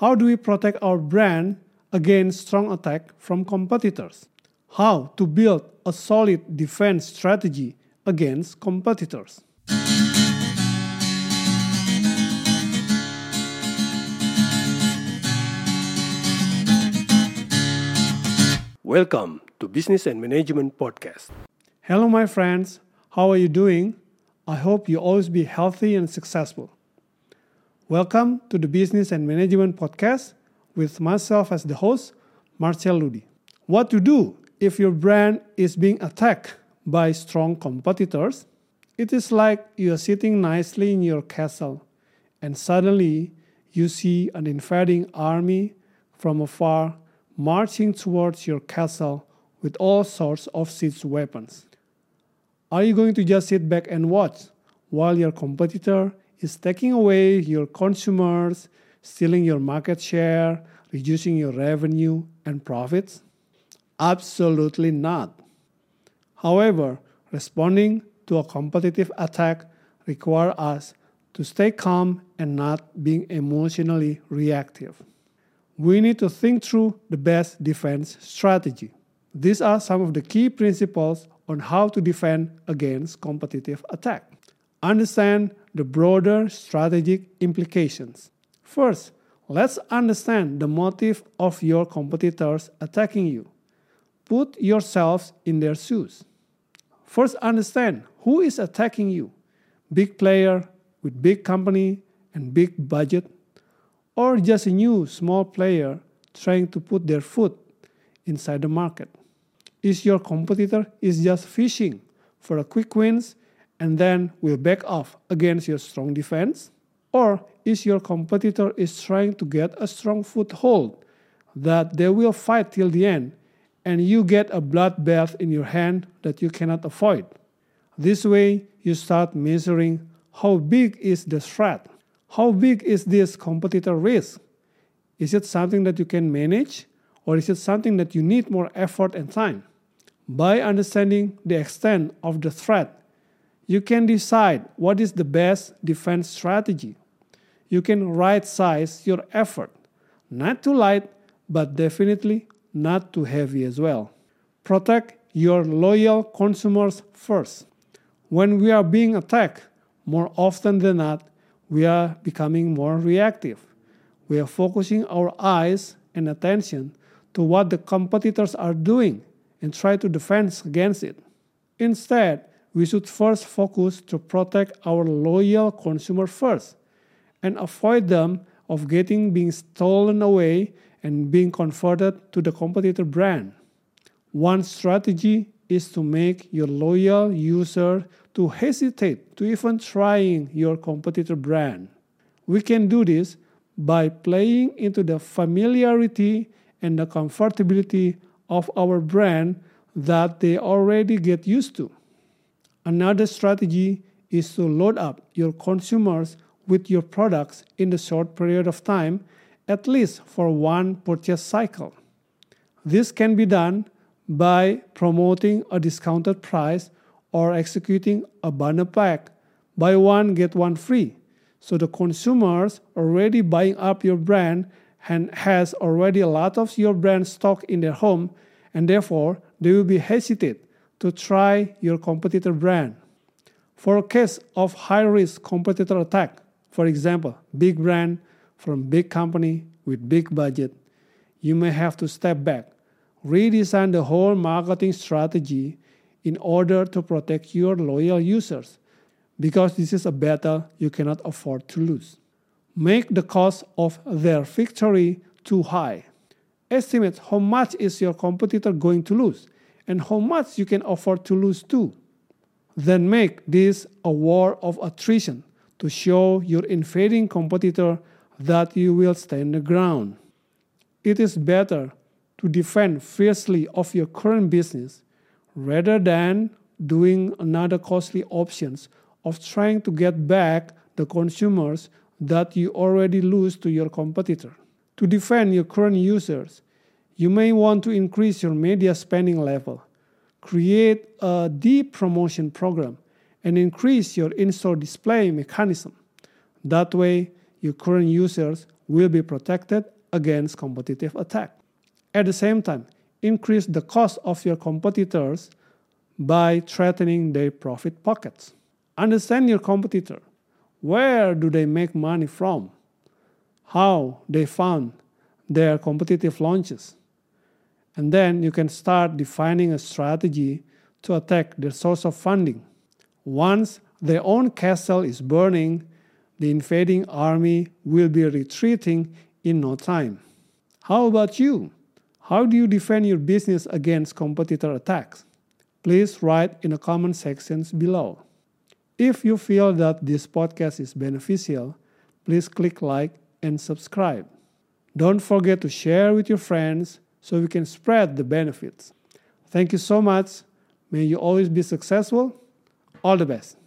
How do we protect our brand against strong attack from competitors? How to build a solid defense strategy against competitors? Welcome to Business and Management Podcast. Hello, my friends. How are you doing? I hope you always be healthy and successful. Welcome to the Business and Management Podcast with myself as the host, Marchell Ludy. What to do if your brand is being attacked by strong competitors? It is like you are sitting nicely in your castle and suddenly you see an invading army from afar marching towards your castle with all sorts of siege weapons. Are you going to just sit back and watch while your competitor is taking away your consumers, stealing your market share, reducing your revenue and profits? Absolutely not. However, responding to a competitive attack requires us to stay calm and not being emotionally reactive we need to think through the best defense strategy. These are some of the key principles on how to defend against competitive attack. Understand the broader strategic implications. First, let's understand the motive of your competitors attacking you. Put yourselves in their shoes. First, understand who is attacking you. Big player with big company and big budget or just a new small player trying to put their foot inside the market? Is your competitor is just fishing for a quick wins and then will back off against your strong defense? Or is your competitor is trying to get a strong foothold that they will fight till the end and you get a bloodbath in your hand that you cannot avoid? This way you start measuring how big is the threat how big is this competitor risk? Is it something that you can manage or is it something that you need more effort and time? By understanding the extent of the threat, you can decide what is the best defense strategy. You can right size your effort, not too light, but definitely not too heavy as well. Protect your loyal consumers first. When we are being attacked, more often than not, we are becoming more reactive. We are focusing our eyes and attention to what the competitors are doing and try to defend against it. Instead, we should first focus to protect our loyal consumer first and avoid them of getting being stolen away and being converted to the competitor brand. One strategy is to make your loyal user to hesitate to even trying your competitor brand. We can do this by playing into the familiarity and the comfortability of our brand that they already get used to. Another strategy is to load up your consumers with your products in a short period of time, at least for one purchase cycle. This can be done by promoting a discounted price or executing a bundle pack buy one get one free so the consumers already buying up your brand and has already a lot of your brand stock in their home and therefore they will be hesitant to try your competitor brand for a case of high risk competitor attack for example big brand from big company with big budget you may have to step back redesign the whole marketing strategy in order to protect your loyal users because this is a battle you cannot afford to lose. Make the cost of their victory too high. Estimate how much is your competitor going to lose and how much you can afford to lose too. Then make this a war of attrition to show your invading competitor that you will stand the ground. It is better to defend fiercely of your current business rather than doing another costly options of trying to get back the consumers that you already lose to your competitor. To defend your current users, you may want to increase your media spending level, create a deep promotion program, and increase your in store display mechanism. That way, your current users will be protected against competitive attack. At the same time, increase the cost of your competitors by threatening their profit pockets. Understand your competitor. Where do they make money from? How they fund their competitive launches. And then you can start defining a strategy to attack their source of funding. Once their own castle is burning, the invading army will be retreating in no time. How about you? How do you defend your business against competitor attacks? Please write in the comment sections below. If you feel that this podcast is beneficial, please click like and subscribe. Don't forget to share with your friends so we can spread the benefits. Thank you so much. May you always be successful. All the best.